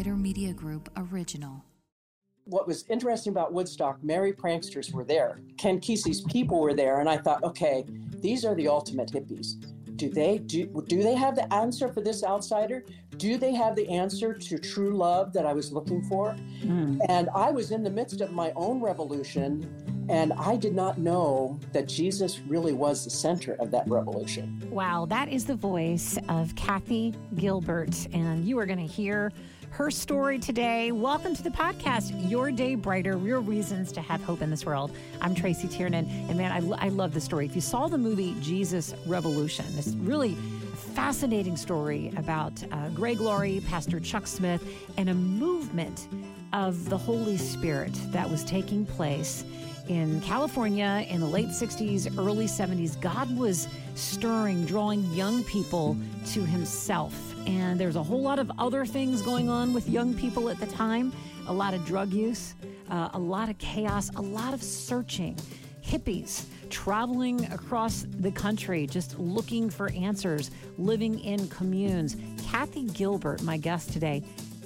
Brighter Media Group original. What was interesting about Woodstock, Merry Pranksters were there. Ken Kesey's people were there, and I thought, okay, these are the ultimate hippies. Do they do, do they have the answer for this outsider? Do they have the answer to true love that I was looking for? Mm. And I was in the midst of my own revolution and I did not know that Jesus really was the center of that revolution. Wow, that is the voice of Kathy Gilbert. And you are going to hear her story today. Welcome to the podcast, Your Day Brighter Real Reasons to Have Hope in This World. I'm Tracy Tiernan. And man, I, I love the story. If you saw the movie Jesus Revolution, this really fascinating story about uh, Greg Laurie, Pastor Chuck Smith, and a movement of the Holy Spirit that was taking place in California in the late 60s, early 70s, God was stirring, drawing young people to Himself. And there's a whole lot of other things going on with young people at the time a lot of drug use, uh, a lot of chaos, a lot of searching. Hippies traveling across the country, just looking for answers, living in communes. Kathy Gilbert, my guest today,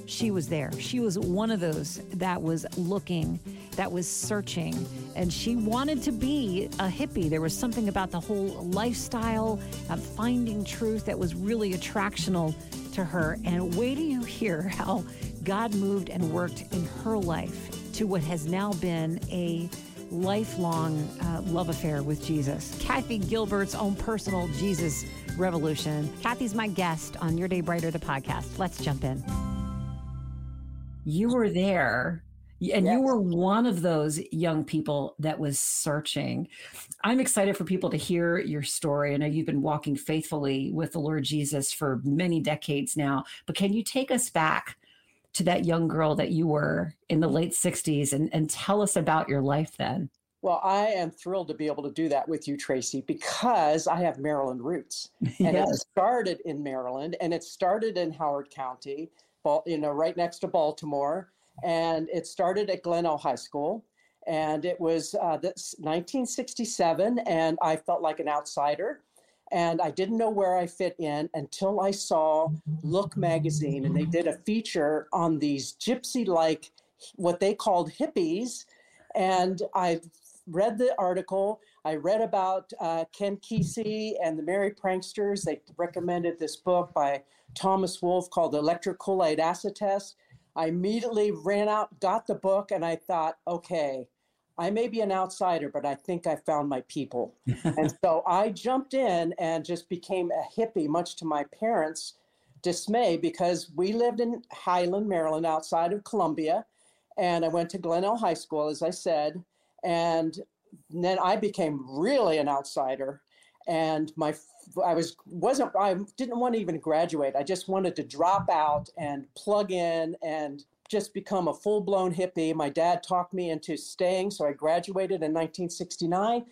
she was there. She was one of those that was looking, that was searching, and she wanted to be a hippie. There was something about the whole lifestyle of finding truth that was really attractional to her. And wait till you hear how God moved and worked in her life to what has now been a lifelong uh, love affair with Jesus. Kathy Gilbert's own personal Jesus revolution. Kathy's my guest on Your Day Brighter, the podcast. Let's jump in you were there and yes. you were one of those young people that was searching. I'm excited for people to hear your story. I know you've been walking faithfully with the Lord Jesus for many decades now, but can you take us back to that young girl that you were in the late 60s and, and tell us about your life then? Well, I am thrilled to be able to do that with you, Tracy, because I have Maryland roots. And yes. it started in Maryland and it started in Howard County you know, right next to Baltimore. And it started at Glenelg High School. And it was uh, this 1967, and I felt like an outsider. And I didn't know where I fit in until I saw Look magazine, and they did a feature on these gypsy like, what they called hippies. And I read the article. I read about uh, Ken Kesey and the Merry Pranksters. They recommended this book by Thomas Wolfe called The Electric Kool-Aid Acid Test. I immediately ran out, got the book, and I thought, okay, I may be an outsider, but I think I found my people. and so I jumped in and just became a hippie, much to my parents' dismay, because we lived in Highland, Maryland, outside of Columbia. And I went to Glenelg High School, as I said. And then I became really an outsider. And my, I was wasn't I didn't want to even graduate. I just wanted to drop out and plug in and just become a full blown hippie. My dad talked me into staying, so I graduated in 1969.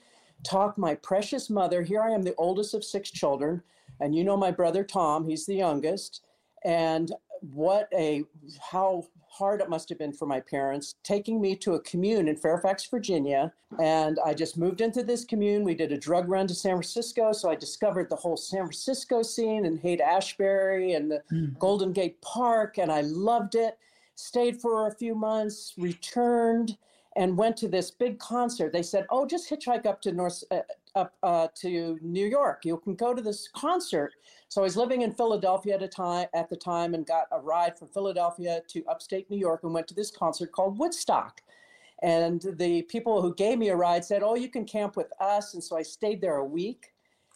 Talked my precious mother. Here I am, the oldest of six children, and you know my brother Tom. He's the youngest, and what a how hard it must have been for my parents taking me to a commune in Fairfax, Virginia. And I just moved into this commune. We did a drug run to San Francisco. So I discovered the whole San Francisco scene and Haight Ashbury and the mm. Golden Gate Park. And I loved it. Stayed for a few months, returned and went to this big concert. They said, "Oh, just hitchhike up to North uh, up uh, to New York. You can go to this concert." So I was living in Philadelphia at a time at the time, and got a ride from Philadelphia to upstate New York, and went to this concert called Woodstock. And the people who gave me a ride said, "Oh, you can camp with us." And so I stayed there a week.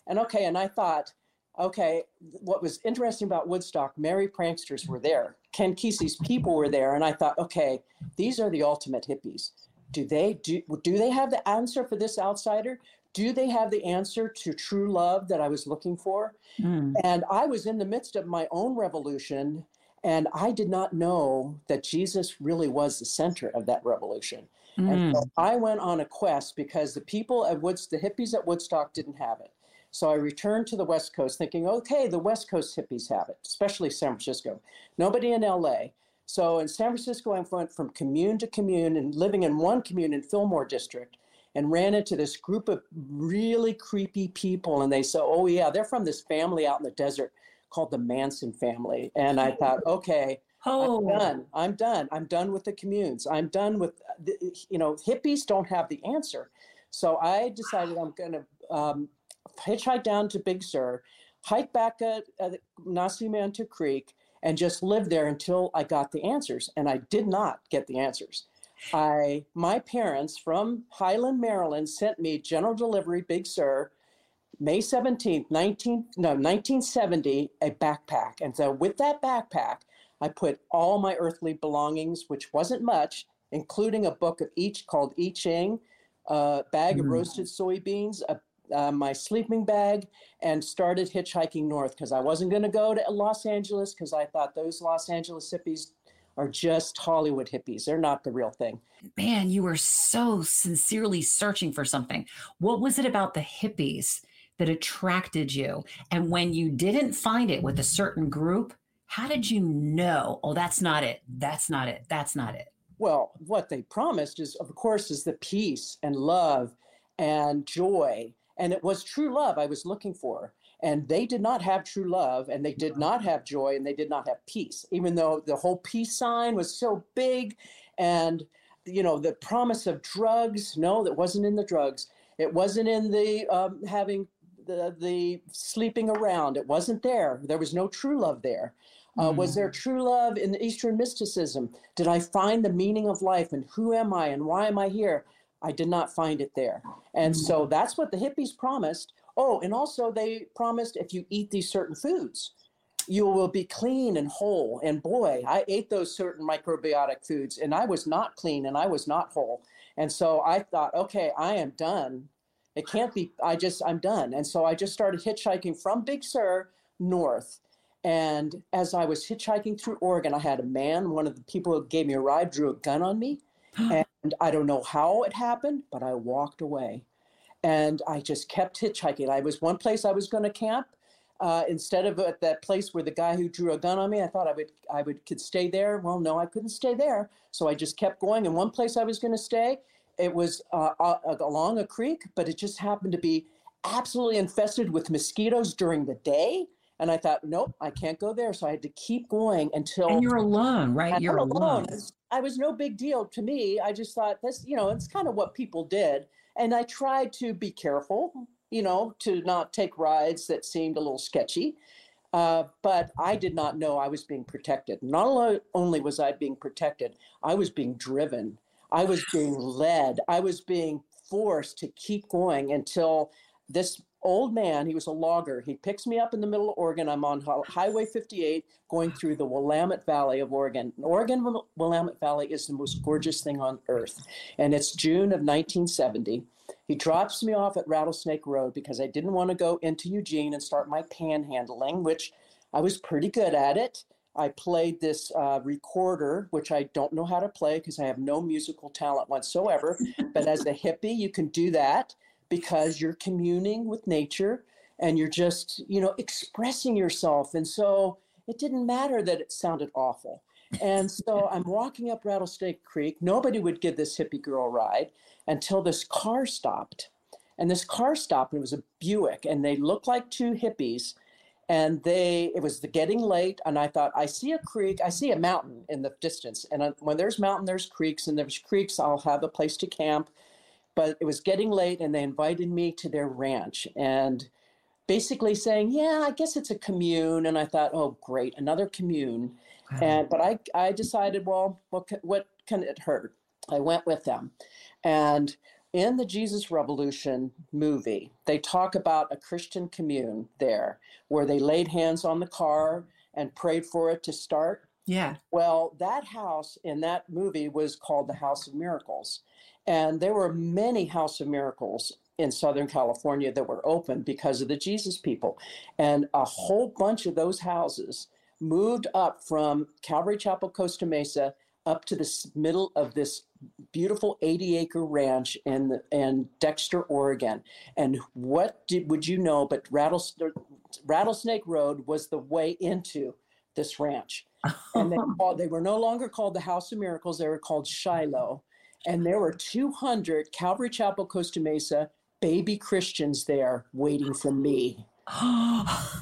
And okay, and I thought, okay, what was interesting about Woodstock, Merry Pranksters were there. Ken Kesey's people were there, and I thought, okay, these are the ultimate hippies do they do do they have the answer for this outsider do they have the answer to true love that i was looking for mm. and i was in the midst of my own revolution and i did not know that jesus really was the center of that revolution mm. and so i went on a quest because the people at woods the hippies at woodstock didn't have it so I returned to the West Coast thinking, okay, the West Coast hippies have it, especially San Francisco. Nobody in LA. So in San Francisco, I went from commune to commune and living in one commune in Fillmore District and ran into this group of really creepy people. And they said, oh, yeah, they're from this family out in the desert called the Manson family. And I thought, okay, Oh, I'm done. I'm done. I'm done with the communes. I'm done with, the, you know, hippies don't have the answer. So I decided I'm going to um, hitchhike down to Big Sur, hike back at, at Creek, and just live there until I got the answers. And I did not get the answers. I, my parents from Highland, Maryland, sent me general delivery Big Sur, May 17th, 19, no, 1970, a backpack. And so with that backpack, I put all my earthly belongings, which wasn't much, including a book of each called I Ching, a bag of Mm. roasted soybeans, a, uh, my sleeping bag, and started hitchhiking north because I wasn't going to go to Los Angeles because I thought those Los Angeles hippies are just Hollywood hippies. They're not the real thing. man, you were so sincerely searching for something. What was it about the hippies that attracted you? And when you didn't find it with a certain group, how did you know, oh, that's not it? That's not it. That's not it. Well, what they promised is, of course, is the peace and love and joy. And it was true love I was looking for. And they did not have true love, and they did not have joy, and they did not have peace, even though the whole peace sign was so big. And, you know, the promise of drugs, no, that wasn't in the drugs. It wasn't in the um, having the, the sleeping around. It wasn't there. There was no true love there. Uh, was there true love in the Eastern mysticism? Did I find the meaning of life and who am I and why am I here? I did not find it there. And so that's what the hippies promised. Oh, and also they promised if you eat these certain foods, you will be clean and whole. And boy, I ate those certain macrobiotic foods and I was not clean and I was not whole. And so I thought, okay, I am done. It can't be, I just, I'm done. And so I just started hitchhiking from Big Sur north. And as I was hitchhiking through Oregon, I had a man, one of the people who gave me a ride, drew a gun on me. And I don't know how it happened, but I walked away. And I just kept hitchhiking. I was one place I was going to camp. Uh, instead of at that place where the guy who drew a gun on me, I thought I would I would could stay there. Well, no, I couldn't stay there. So I just kept going. And one place I was going to stay, it was uh, uh, along a creek, but it just happened to be absolutely infested with mosquitoes during the day. And I thought, nope, I can't go there. So I had to keep going until And you're alone, right? You're alone. It's- I was no big deal to me. I just thought this, you know, it's kind of what people did. And I tried to be careful, you know, to not take rides that seemed a little sketchy. Uh, but I did not know I was being protected. Not only was I being protected, I was being driven. I was being led. I was being forced to keep going until this old man, he was a logger, he picks me up in the middle of Oregon. I'm on Highway 58 going through the Willamette Valley of Oregon. Oregon Willamette Valley is the most gorgeous thing on earth. And it's June of 1970. He drops me off at Rattlesnake Road because I didn't want to go into Eugene and start my panhandling, which I was pretty good at it. I played this uh, recorder, which I don't know how to play because I have no musical talent whatsoever. but as a hippie, you can do that because you're communing with nature and you're just, you know, expressing yourself. And so it didn't matter that it sounded awful. And so I'm walking up Rattlesnake Creek. Nobody would give this hippie girl a ride until this car stopped. And this car stopped, and it was a Buick, and they looked like two hippies. And they, it was the getting late, and I thought, I see a creek, I see a mountain in the distance. And uh, when there's mountain, there's creeks, and there's creeks, I'll have a place to camp. But it was getting late, and they invited me to their ranch. And basically saying, "Yeah, I guess it's a commune." And I thought, "Oh, great, another commune." And but I I decided, well, what ca- what can it hurt? I went with them, and in the Jesus Revolution movie, they talk about a Christian commune there, where they laid hands on the car and prayed for it to start. Yeah. Well, that house in that movie was called the House of Miracles. And there were many House of Miracles in Southern California that were open because of the Jesus people. And a whole bunch of those houses moved up from Calvary Chapel, Costa Mesa, up to the middle of this beautiful 80 acre ranch in, the, in Dexter, Oregon. And what did, would you know? But Rattlesnake, Rattlesnake Road was the way into this ranch and they, called, they were no longer called the House of Miracles. They were called Shiloh. And there were 200 Calvary Chapel, Costa Mesa baby Christians there waiting for me. oh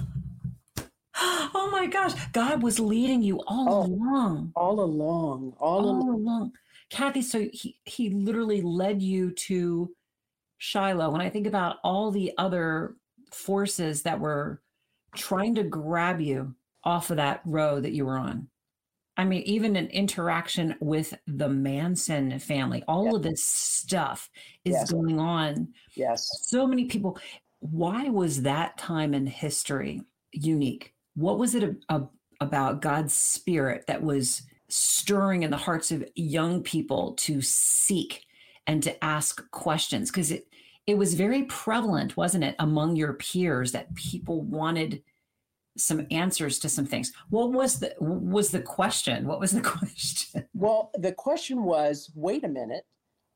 my gosh. God was leading you all Oh, along. All along, all All along. along. Kathy, so he, he literally led you to Shiloh. When I think about all the other forces that were trying to grab you off of that road that you were on. I mean, even an interaction with the Manson family, all Yeah. of this stuff is Yes. going on. Yes. So many people. Why was that time in history unique? What was it a, a- about God's spirit that was stirring in the hearts of young people to seek and to ask questions? Because it it was very prevalent, wasn't it, among your peers that people wanted some answers to some things. What was the was the question? What was the question? Well, the question was wait a minute.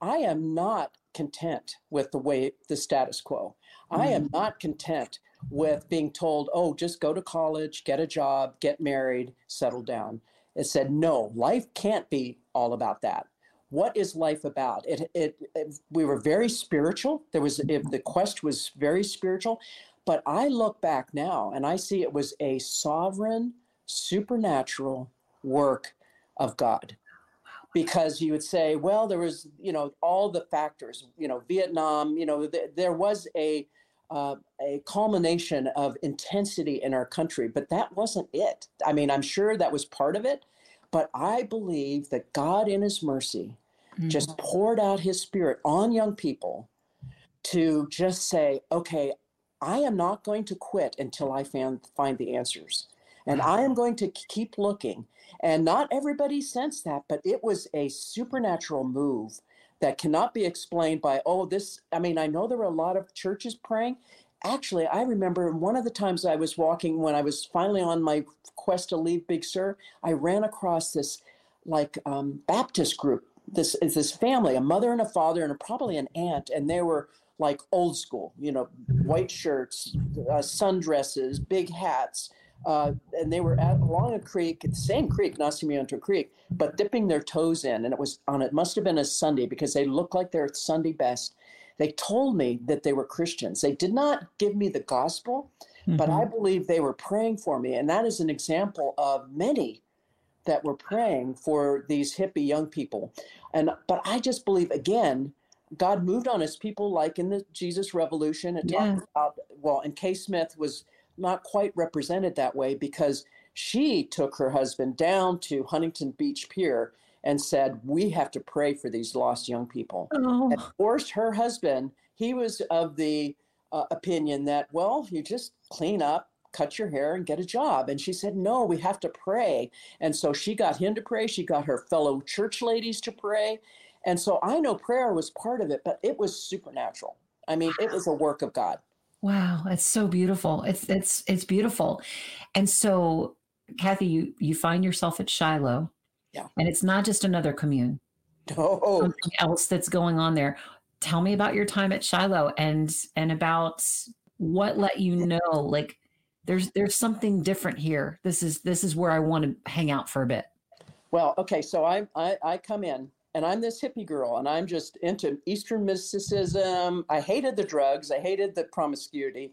I am not content with the way the status quo. I am mm. not content with being told, oh, just go to college, get a job, get married, settle down. It said, no, life can't be all about that. What is life about? It, it, it we were very spiritual. There was it, the quest was very spiritual, but I look back now and I see it was a sovereign, supernatural work of God because you would say, well, there was, you know, all the factors, you know, Vietnam, you know, th- there was a uh, a culmination of intensity in our country, but that wasn't it. I mean, I'm sure that was part of it, but I believe that God, in His mercy, just poured out His Spirit on young people to just say, okay, I am not going to quit until I find find the answers, and I am going to keep looking. And not everybody sensed that, but it was a supernatural move that cannot be explained by, oh, this. I mean, I know there were a lot of churches praying. Actually, I remember one of the times I was walking when I was finally on my quest to leave Big Sur, I ran across this like um, Baptist group. This is this family, a mother and a father, and a, probably an aunt, and they were like old school, you know, white shirts, uh, sundresses, big hats, uh, and they were at, along a creek, the same creek, Nacimiento Creek, but dipping their toes in, and it was on. It must have been a Sunday because they looked like their Sunday best. They told me that they were Christians. They did not give me the gospel, but I believe they were praying for me, and that is an example of many that were praying for these hippie young people. And but I just believe again, God moved on his people like in the Jesus Revolution. It Yeah. talked about well, and Kay Smith was not quite represented that way because she took her husband down to Huntington Beach Pier and said, We have to pray for these lost young people Oh, and forced her husband. He was of the uh, opinion that, well, you just clean up, cut your hair, and get a job. And she said, no, we have to pray. And so she got him to pray. She got her fellow church ladies to pray. And so I know prayer was part of it, but it was supernatural. I mean, it was a work of God. wow, that's so beautiful. It's it's it's beautiful. And so, Kathy, you you find yourself at Shiloh. Yeah. And it's not just another commune. Oh, something else that's going on there. Tell me about your time at Shiloh and and about what let you know like there's there's something different here. This is this is where I want to hang out for a bit. Well, okay, so I, I I come in and I'm this hippie girl and I'm just into Eastern mysticism. I hated the drugs, I hated the promiscuity,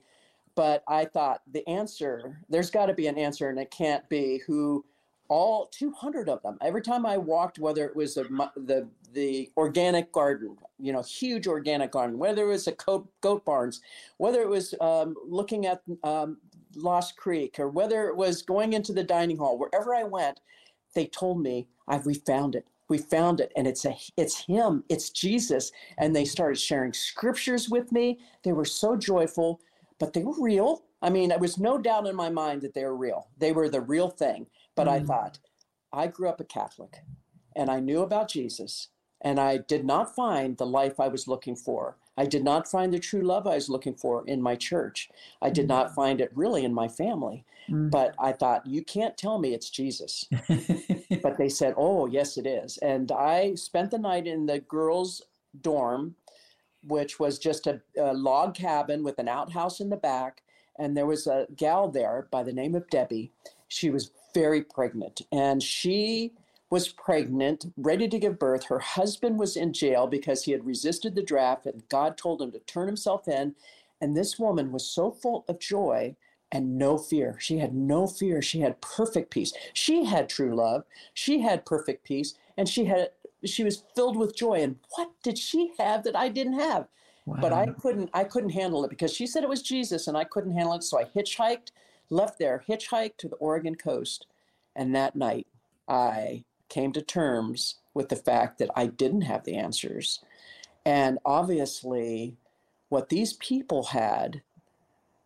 but I thought the answer, there's got to be an answer, and it can't be who all 200 of them. Every time I walked, whether it was a, the the organic garden, you know, huge organic garden, whether it was a goat, goat barns, whether it was um, looking at um, Lost Creek, or whether it was going into the dining hall, wherever I went, they told me, I, we found it. We found it. And it's a it's him. It's Jesus. And they started sharing scriptures with me. They were so joyful, but they were real. I mean, there was no doubt in my mind that they were real. They were the real thing. But I Mm. thought, I grew up a Catholic and I knew about Jesus. And I did not find the life I was looking for. I did not find the true love I was looking for in my church. I did not find it really in my family. Mm. But I thought, you can't tell me it's Jesus. But they said, oh, yes, it is. And I spent the night in the girls' dorm, which was just a, a log cabin with an outhouse in the back. And there was a gal there by the name of Debbie. She was very pregnant. And she was pregnant, ready to give birth. Her husband was in jail because he had resisted the draft, and God told him to turn himself in. And this woman was so full of joy and no fear. She had no fear. She had perfect peace. She had true love. She had perfect peace, and she had she was filled with joy. And what did she have that I didn't have? Wow. But I couldn't I couldn't handle it because she said it was Jesus, and I couldn't handle it. So I hitchhiked, left there, hitchhiked to the Oregon coast, and that night I came to terms with the fact that I didn't have the answers. And obviously, what these people had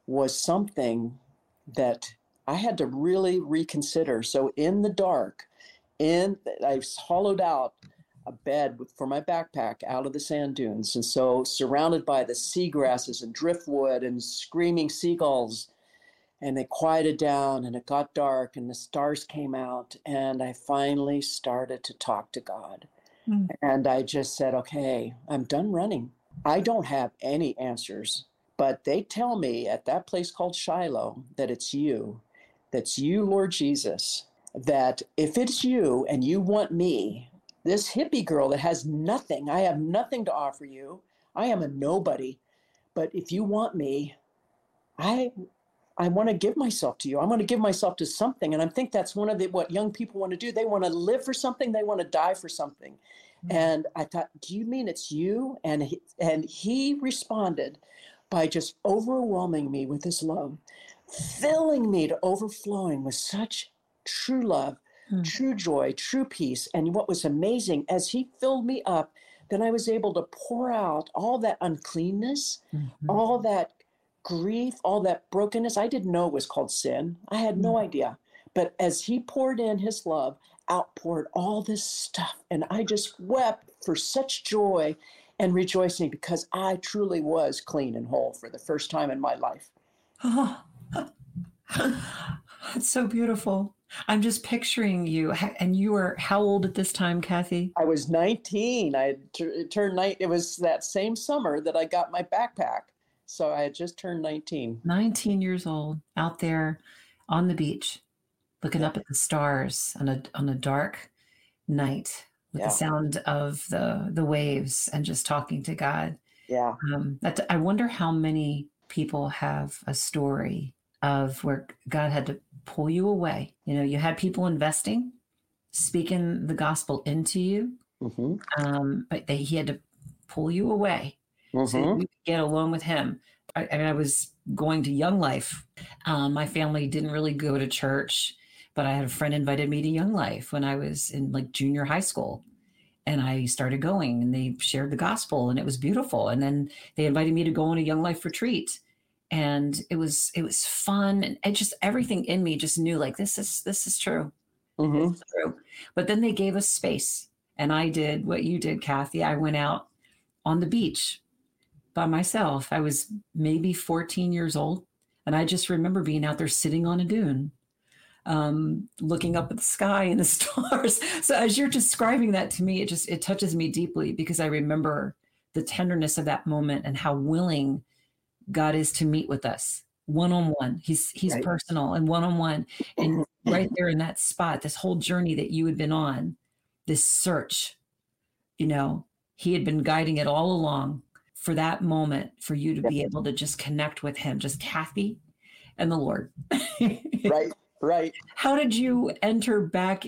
was something that I had to really reconsider. So in the dark, in I hollowed out a bed for my backpack out of the sand dunes, and so surrounded by the seagrasses and driftwood and screaming seagulls, and they quieted down, and it got dark, and the stars came out, and I finally started to talk to God, mm. and I just said, "Okay, I'm done running. I don't have any answers." But they tell me at that place called Shiloh that it's you, that's you, Lord Jesus, that if it's you and you want me, this hippie girl that has nothing, I have nothing to offer you. I am a nobody. But if you want me, I I want to give myself to you. I want to give myself to something. And I think that's one of the what young people want to do. They want to live for something, they want to die for something. Mm-hmm. And I thought, do you mean it's you? And he, and he responded, by just overwhelming me with his love, filling me to overflowing with such true love, mm. true joy, true peace. And what was amazing, as he filled me up, then I was able to pour out all that uncleanness, mm-hmm. all that grief, all that brokenness. I didn't know it was called sin. I had no mm. idea. But as he poured in his love, outpoured all this stuff. And I just wept for such joy and rejoicing because I truly was clean and whole for the first time in my life. Oh, that's so beautiful. I'm just picturing you. And you were how old at this time, Kathy? I was 19. I t- turned nine. It was that same summer that I got my backpack. So I had just turned 19. 19 years old, out there on the beach, looking yeah. up at the stars on a on a dark night with yeah. the sound of the the waves and just talking to God. Yeah. Um, that, I wonder how many people have a story of where God had to pull you away. You know, you had people investing, speaking the gospel into you, mm-hmm. um, but they, he had to pull you away mm-hmm. so you could get along with him. I, I, mean, I was going to Young Life. Um, my family didn't really go to church but I had a friend invited me to Young Life when I was in like junior high school. And I started going and they shared the gospel and it was beautiful. And then they invited me to go on a Young Life retreat. And it was it was fun and it just everything in me just knew like this is this is true. Mm-hmm. This is true. But then they gave us space. And I did what you did, Kathy. I went out on the beach by myself. I was maybe 14 years old. And I just remember being out there sitting on a dune um, looking up at the sky and the stars. So as you're describing that to me, it just it touches me deeply because I remember the tenderness of that moment and how willing God is to meet with us one on one. He's he's right. personal and one on one, and right there in that spot, this whole journey that you had been on, this search, you know, he had been guiding it all along for that moment for you to be able to just connect with him, just Kathy and the Lord. right. Right. How did you enter back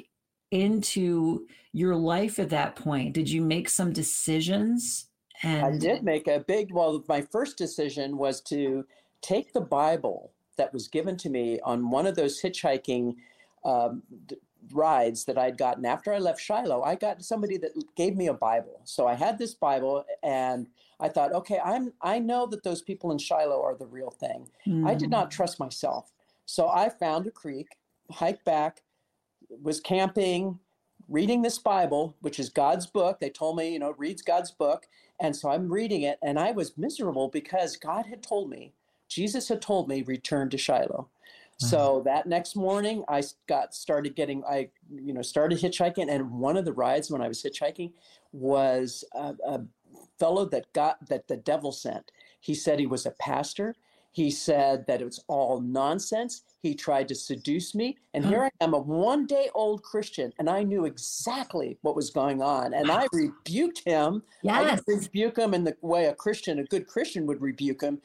into your life at that point? Did you make some decisions? And I did make a big well, my first decision was to take the Bible that was given to me on one of those hitchhiking um, rides that I'd gotten after I left Shiloh. I got somebody that gave me a Bible. So I had this Bible and I thought, okay, I'm I know that those people in Shiloh are the real thing. Mm. I did not hmm. trust myself. So I found a creek, hiked back, was camping, reading this Bible, which is God's book. They told me, you know, reads God's book. And so I'm reading it, and I was miserable because God had told me, Jesus had told me, return to Shiloh. So that next morning, I got started getting, I, you know, started hitchhiking. And one of the rides when I was hitchhiking was a, a fellow that got, that the devil sent. He said he was a pastor he said that it was all nonsense. He tried to seduce me. And here I am, a one day old Christian, and I knew exactly what was going on. And I rebuked him. Yes. I didn't rebuke him in the way a Christian, a good Christian would rebuke him.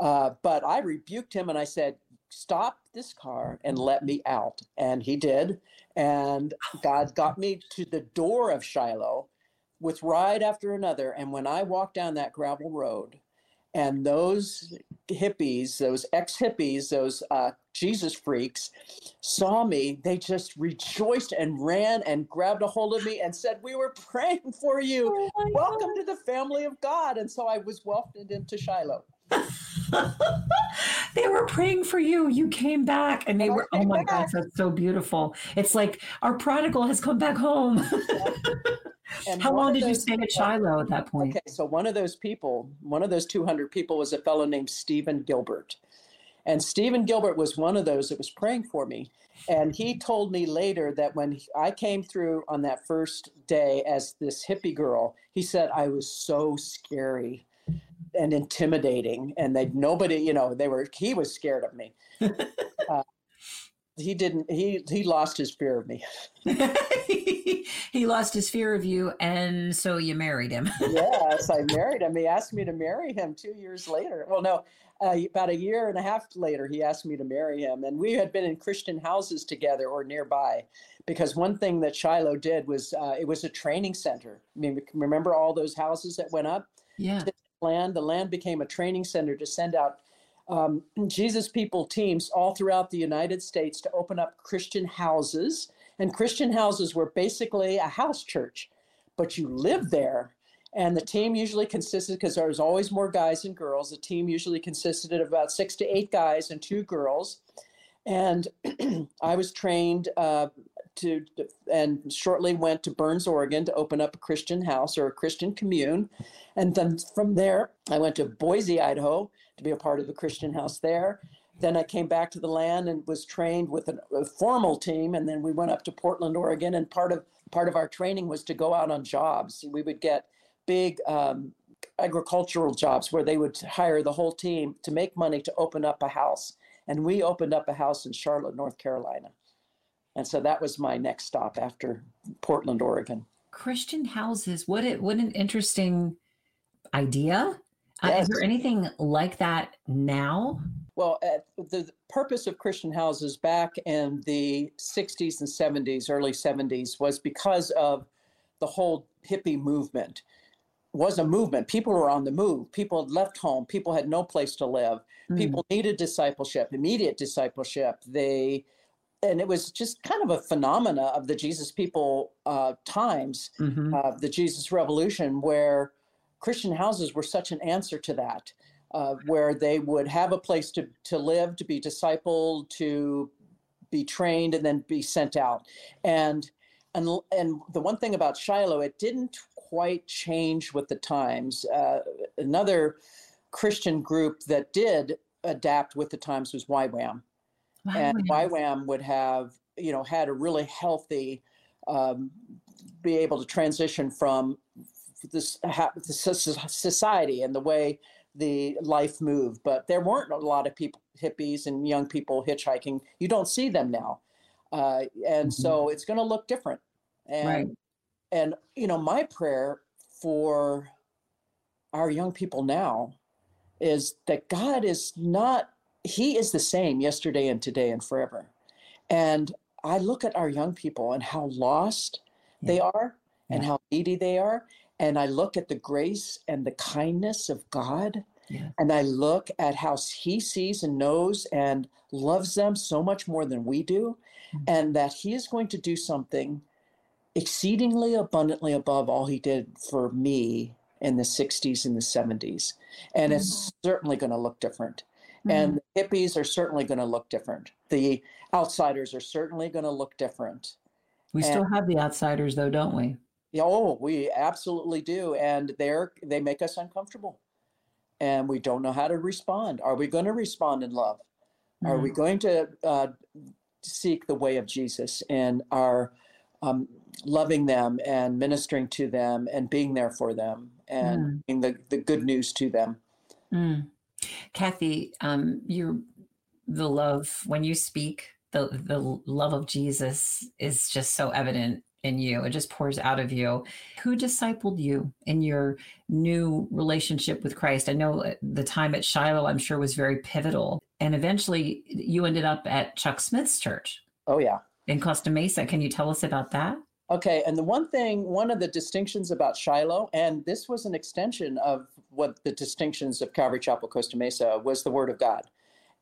Uh, but I rebuked him and I said, stop this car and let me out. And he did. And God got me to the door of Shiloh with ride after another. And when I walked down that gravel road, and those hippies, those ex hippies, those uh, Jesus freaks saw me, they just rejoiced and ran and grabbed a hold of me and said, We were praying for you. Oh Welcome God. to the family of God. And so I was welcomed into Shiloh. they were praying for you. You came back and they and were, oh my back. that's so beautiful. It's like our prodigal has come back home. How long did those, you stay at Shiloh at that point? Okay, so one of those people, one of those 200 people was a fellow named Stephen Gilbert. And Stephen Gilbert was one of those that was praying for me. And he told me later that when I came through on that first day as this hippie girl, he said I was so scary and intimidating and that nobody you know they were he was scared of me uh, he didn't he he lost his fear of me. He lost his fear of you and so you married him. Yes i married him. He asked me to marry him two years later. Well no uh, about a year and a half later he asked me to marry him and we had been in christian houses together or nearby because one thing that shiloh did was uh, it was a training center. I mean remember all those houses that went up? Yeah. Land. The land became a training center to send out um, Jesus people teams all throughout the United States to open up Christian houses. And Christian houses were basically a house church, but you lived there. And the team usually consisted, because there was always more guys than girls, the team usually consisted of about six to eight guys and two girls. And I was trained uh, to and shortly went to Burns, Oregon to open up a Christian house or a Christian commune. And then from there, I went to Boise, Idaho to be a part of the Christian house there. Then I came back to the land and was trained with a formal team. And then we went up to Portland, Oregon. And part of part of our training was to go out on jobs. We would get big um, agricultural jobs where they would hire the whole team to make money to open up a house. And we opened up a house in Charlotte, North Carolina. And so that was my next stop after Portland, Oregon. Christian houses. What it what an interesting idea. Uh, is there anything like that now? Well, uh, the purpose of Christian houses back in the 60s and 70s, early 70s, was because of the whole hippie movement. Was a movement. People were on the move. People had left home. People had no place to live. Mm. People needed discipleship, immediate discipleship. They and it was just kind of a phenomena of the Jesus people uh, times, mm-hmm. uh, the Jesus Revolution, where Christian houses were such an answer to that, uh, where they would have a place to to live, to be discipled, to be trained, and then be sent out. And and and the one thing about Shiloh, it didn't quite change with the times. Uh, another Christian group that did adapt with the times was YWAM Wow. And YWAM would have, you know, had a really healthy, um, be able to transition from this society and the way the life moved. But there weren't a lot of people, hippies and young people hitchhiking. You don't see them now. Uh, and mm-hmm. so it's going to look different. And, right. and, you know, my prayer for our young people now is that God is not he is the same yesterday and today and forever. And I look at our young people and how lost yeah. they are yeah. and how needy they are. And I look at the grace and the kindness of God. Yeah. And I look at how he sees and knows and loves them so much more than we do. Mm-hmm. And that he is going to do something exceedingly abundantly above all he did for me in the 60s and the 70s. And mm-hmm. it's certainly going to look different. Mm-hmm. And the hippies are certainly going to look different. The outsiders are certainly going to look different. We and, still have the outsiders, though, don't we? Oh, we absolutely do, and they're they make us uncomfortable, and we don't know how to respond. Are we going to respond in love? Mm-hmm. Are we mm-hmm. going to uh, seek the way of Jesus and are um, loving them and ministering to them and being there for them and mm. being the, the good news to them? Mm. Kathy, um, you're the love when you speak. The the love of Jesus is just so evident in you. It just pours out of you. Who discipled you in your new relationship with Christ? I know uh, the time at Shiloh, I'm sure, was very pivotal. and eventually you ended up at Chuck Smith's church. Oh, yeah. In Costa Mesa. Can you tell us about that? Okay, and the one thing, one of the distinctions about Shiloh, and this was an extension of what the distinctions of Calvary Chapel Costa Mesa was the Word of God.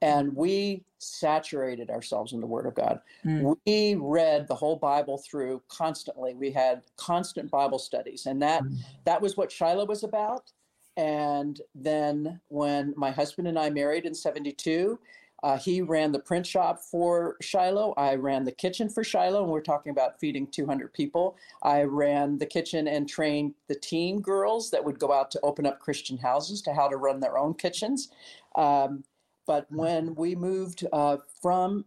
And we saturated ourselves in the Word of God. Mm. We read the whole Bible through constantly. We had constant Bible studies, and that mm. that was what Shiloh was about. And then when my husband and I married in 72, uh, he ran the print shop for Shiloh. I ran the kitchen for Shiloh, and we're talking about feeding 200 people. I ran the kitchen and trained the teen girls that would go out to open up Christian houses to how to run their own kitchens. Um, but when we moved uh, from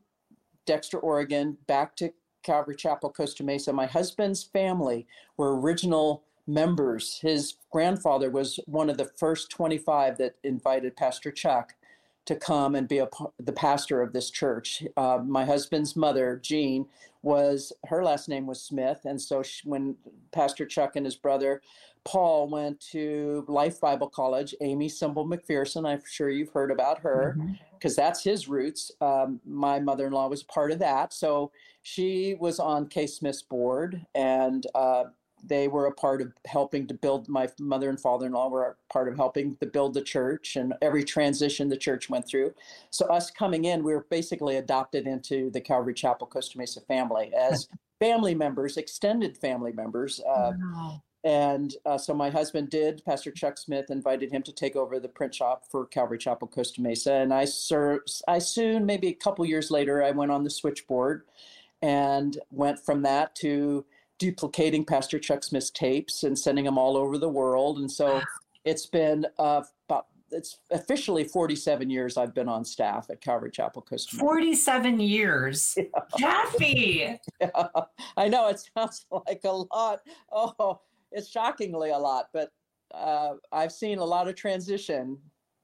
Dexter, Oregon, back to Calvary Chapel, Costa Mesa, my husband's family were original members. His grandfather was one of the first 25 that invited Pastor Chuck to come and be a, the pastor of this church. Uh, my husband's mother, Jean, was her last name was Smith, and so she, when Pastor Chuck and his brother Paul went to Life Bible College, Aimee Semple McPherson, I'm sure you've heard about her because mm-hmm. that's his roots. Um, my mother-in-law was part of that, so she was on Kay Smith's board, and uh, they were a part of helping to build my mother and father-in-law were a part of helping to build the church and every transition the church went through so us coming in we were basically adopted into the calvary chapel costa mesa family as family members extended family members uh, wow. and uh, so my husband did pastor chuck smith invited him to take over the print shop for calvary chapel costa mesa and i served i soon maybe a couple years later i went on the switchboard and went from that to duplicating Pastor Chuck Smith's tapes and sending them all over the world. And so it's been uh, about it's officially 47 years I've been on staff at Calvary Chapel Costa. 47 years. Yeah. Yeah. I know it sounds like a lot. Oh, it's shockingly a lot, but uh, I've seen a lot of transition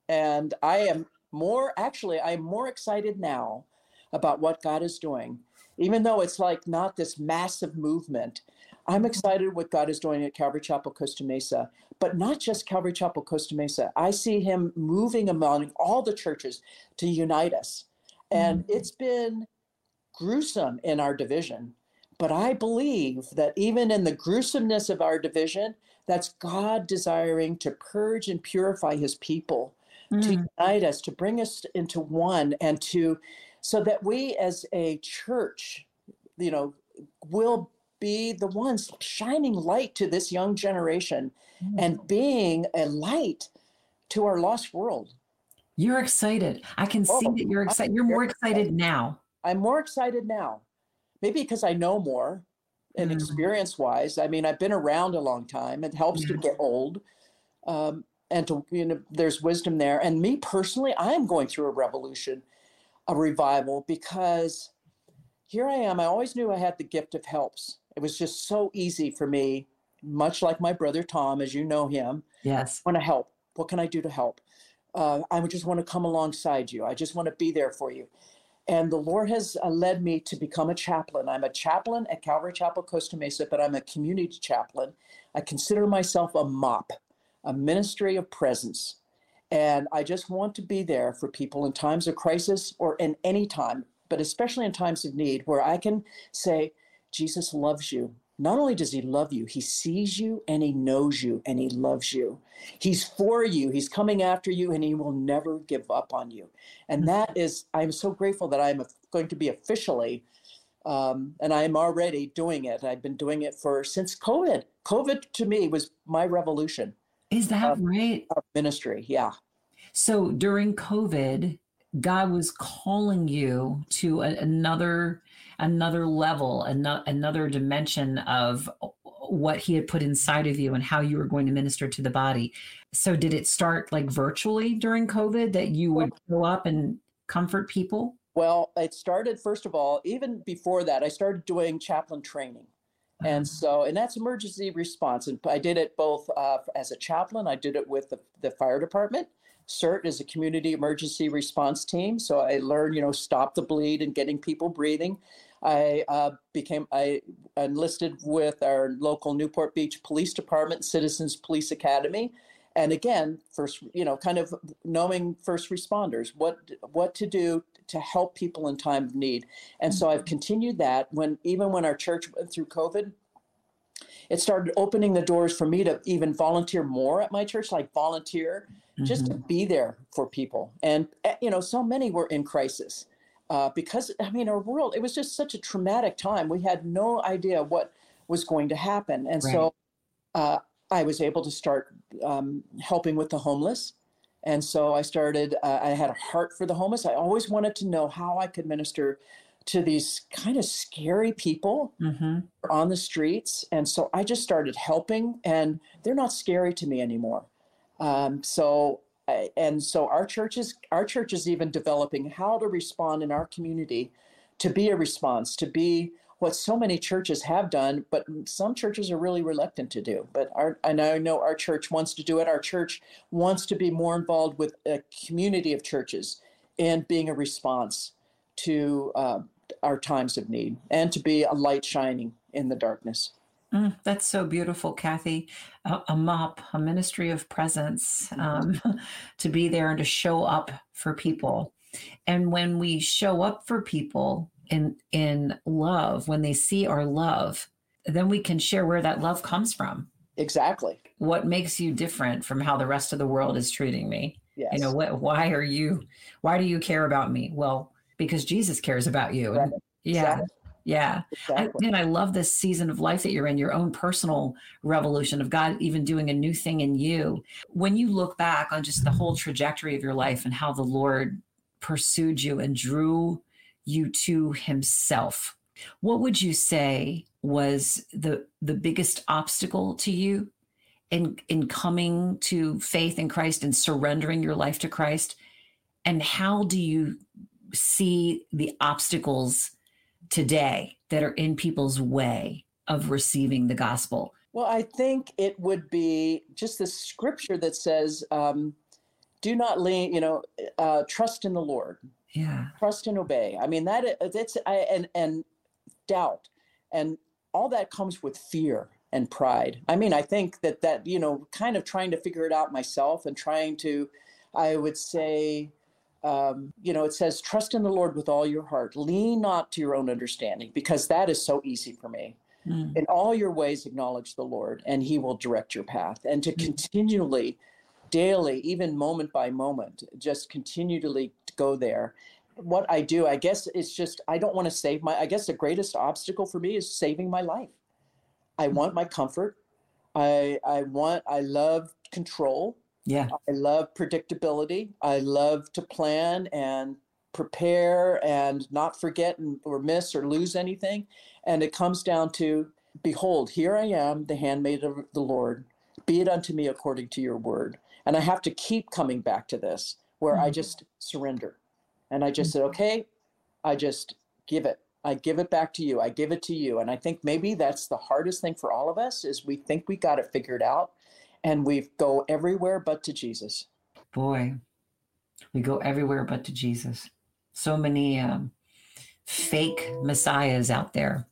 and I am more actually I'm more excited now about what God is doing even though it's like not this massive movement. I'm excited what God is doing at Calvary Chapel Costa Mesa, but not just Calvary Chapel Costa Mesa. I see Him moving among all the churches to unite us. And mm-hmm. it's been gruesome in our division. But I believe that even in the gruesomeness of our division, that's God desiring to purge and purify his people, mm. to unite us, to bring us into one, and to so that we as a church, you know, will be the ones shining light to this young generation mm. and being a light to our lost world. You're excited. I can oh, see that you're excited. You're more excited now. I'm more excited now. Maybe because I know more and mm. experience wise. I mean, I've been around a long time. It helps yes. to get old. Um, and to, you know, there's wisdom there. And me personally, I'm going through a revolution a revival because here I am. I always knew I had the gift of helps. It was just so easy for me, much like my brother Tom, as you know him. Yes. I want to help. What can I do to help? Uh, I just want to come alongside you. I just want to be there for you. And the Lord has uh, led me to become a chaplain. I'm a chaplain at Calvary Chapel, Costa Mesa, but I'm a community chaplain. I consider myself a MOP, a ministry of presence. And I just want to be there for people in times of crisis or in any time, but especially in times of need, where I can say, Jesus loves you. Not only does he love you, he sees you and he knows you and he loves you. He's for you, he's coming after you, and he will never give up on you. And mm-hmm. that is, I'm so grateful that I'm going to be officially, um, and I'm already doing it. I've been doing it for since COVID. COVID to me was my revolution. Is that right? ministry, yeah. So during COVID, God was calling you to a, another another level, another, another dimension of what he had put inside of you and how you were going to minister to the body. So did it start like virtually during COVID that you would go up and comfort people? Well, it started first of all, even before that, I started doing chaplain training. And uh-huh. so, and that's emergency response. And I did it both uh, as a chaplain, I did it with the, the fire department. CERT is a community emergency response team. So I learned, you know, stop the bleed and getting people breathing. I uh, became, I enlisted with our local Newport Beach Police Department, Citizens Police Academy. and again, first, you know, kind of knowing first responders, what what to do to help people in time of need. And so I've continued that when even when our church went through COVID, it started opening the doors for me to even volunteer more at my church, like volunteer mm-hmm. just to mm-hmm. be there for people. And eh, you know, so many were in crisis uh, because I mean, our world it was just such a traumatic time. We had no idea what was going to happen, and right. so uh, I was able to start um, helping with the homeless. And so I started. Uh, I had a heart for the homeless. I always wanted to know how I could minister to these kind of scary people mm-hmm. on the streets. And so I just started helping, and they're not scary to me anymore. Um, so and so our church is our church is even developing how to respond in our community to be a response to be what so many churches have done but some churches are really reluctant to do. But our and i know our church wants to do it. Our church wants to be more involved with a community of churches and being a response to uh, our times of need and to be a light shining in the darkness Mm, that's so beautiful, Kathy. A, a, mop, a ministry of presence, mm-hmm. um, to be there and to show up for people. And when we show up for people in in love, when they see our love, then we can share where that love comes from. Exactly. What makes you different from how the rest of the world is treating me? Yes. You know, what, why are you? Why do you care about me? Well, because Jesus cares about you. Right. And, yeah. Exactly. Yeah. Exactly. I, and I love this season of life that you're in, your own personal revolution of God even doing a new thing in you. When you look back on just the whole trajectory of your life and how the Lord pursued you and drew you to himself, what would you say was the the biggest obstacle to you in in coming to faith in Christ and surrendering your life to Christ? And how do you see the obstacles today that are in people's way of receiving the gospel? Well, I think it would be just the scripture that says, um, "Do not lean, you know, uh, trust in the Lord." Yeah, trust and obey. I mean that it's I, and and doubt and all that comes with fear and pride. I mean, I think that that you know, kind of trying to figure it out myself and trying to, I would say, um, you know, it says, trust in the Lord with all your heart. Lean not to your own understanding, because that is so easy for me. Mm. In all your ways, acknowledge the Lord, and he will direct your path. And to mm. continually, daily, even moment by moment, just continually go there. What I do, I guess it's just, I don't want to save my, I guess the greatest obstacle for me is saving my life. I mm. want my comfort. I, I want, I love control. Yeah. I love predictability. I love to plan and prepare and not forget and, or miss or lose anything. And it comes down to Behold, here I am, the handmaid of the Lord. Be it unto me according to your word. And I have to keep coming back to this where mm-hmm. I just surrender. And I just mm-hmm. said, okay, I just give it. I give it back to you. I give it to you. And I think maybe that's the hardest thing for all of us is we think we got it figured out and we go everywhere but to Jesus. Boy, we go everywhere but to Jesus. So many um, fake messiahs out there.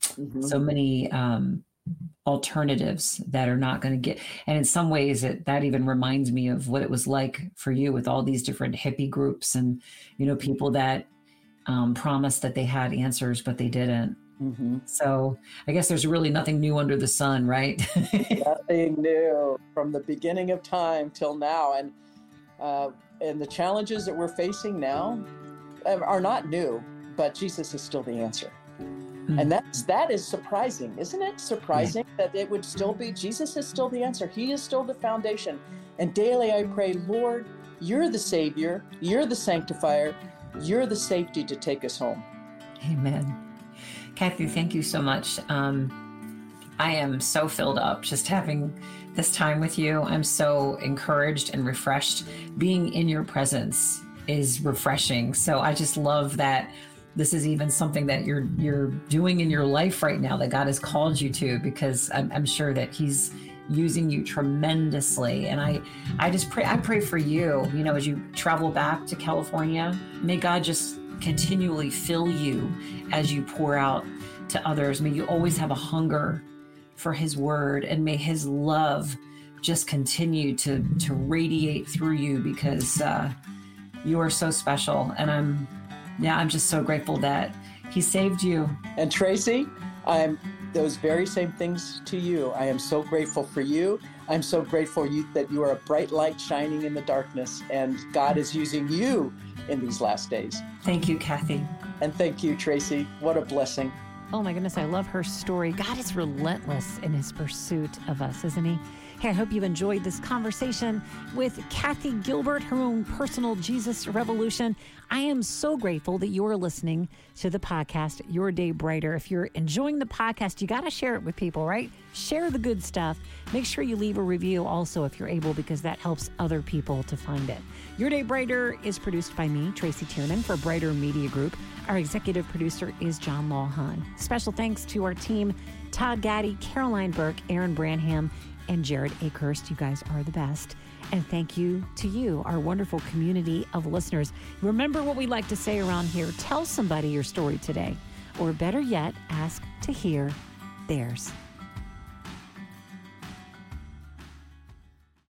Mm-hmm. So many um, alternatives that are not going to get. And in some ways, it that even reminds me of what it was like for you with all these different hippie groups and you know people that um, promised that they had answers but they didn't Mm-hmm. So I guess there's really nothing new under the sun, right? nothing new from the beginning of time till now, and uh, and the challenges that we're facing now um, are not new, but Jesus is still the answer. Mm-hmm. And that's that is surprising, isn't it? Surprising yeah. that it would still be Jesus is still the answer. He is still the foundation. And daily I pray, Lord, you're the Savior, you're the sanctifier, you're the safety to take us home. Amen. Kathy, thank you so much. Um, I am so filled up just having this time with you. I'm so encouraged and refreshed. Being in your presence is refreshing. So I just love that this is even something that you're you're doing in your life right now that God has called you to because I'm, I'm sure that He's using you tremendously and i i just pray i pray for you you know as you travel back to california may god just continually fill you as you pour out to others. May you always have a hunger for His word, and may His love just continue to to radiate through you because uh, you are so special. And I'm, yeah, I'm just so grateful that he saved you. And Tracy, I'm those very same things to you. I am so grateful for you. I'm so grateful you, that you are a bright light shining in the darkness, and God is using you in these last days. Thank you, Kathy. And thank you, Tracy. What a blessing. Oh my goodness, I love her story. God is relentless in his pursuit of us, isn't he? Hey, I hope you enjoyed this conversation with Kathy Gilbert, her own personal Jesus revolution. I am so grateful that you're listening to the podcast, Your Day Brighter. If you're enjoying the podcast, you got to share it with people, right? Share the good stuff. Make sure you leave a review also if you're able, because that helps other people to find it. Your Day Brighter is produced by me, Tracy Tiernan, for Brighter Media Group. Our executive producer is John Lawhon. Special thanks to our team, Todd Gaddy, Caroline Burke, Aaron Branham, and Jared Akehurst. You guys are the best. And thank you to you, our wonderful community of listeners. Remember what we like to say around here tell somebody your story today, or better yet, ask to hear theirs.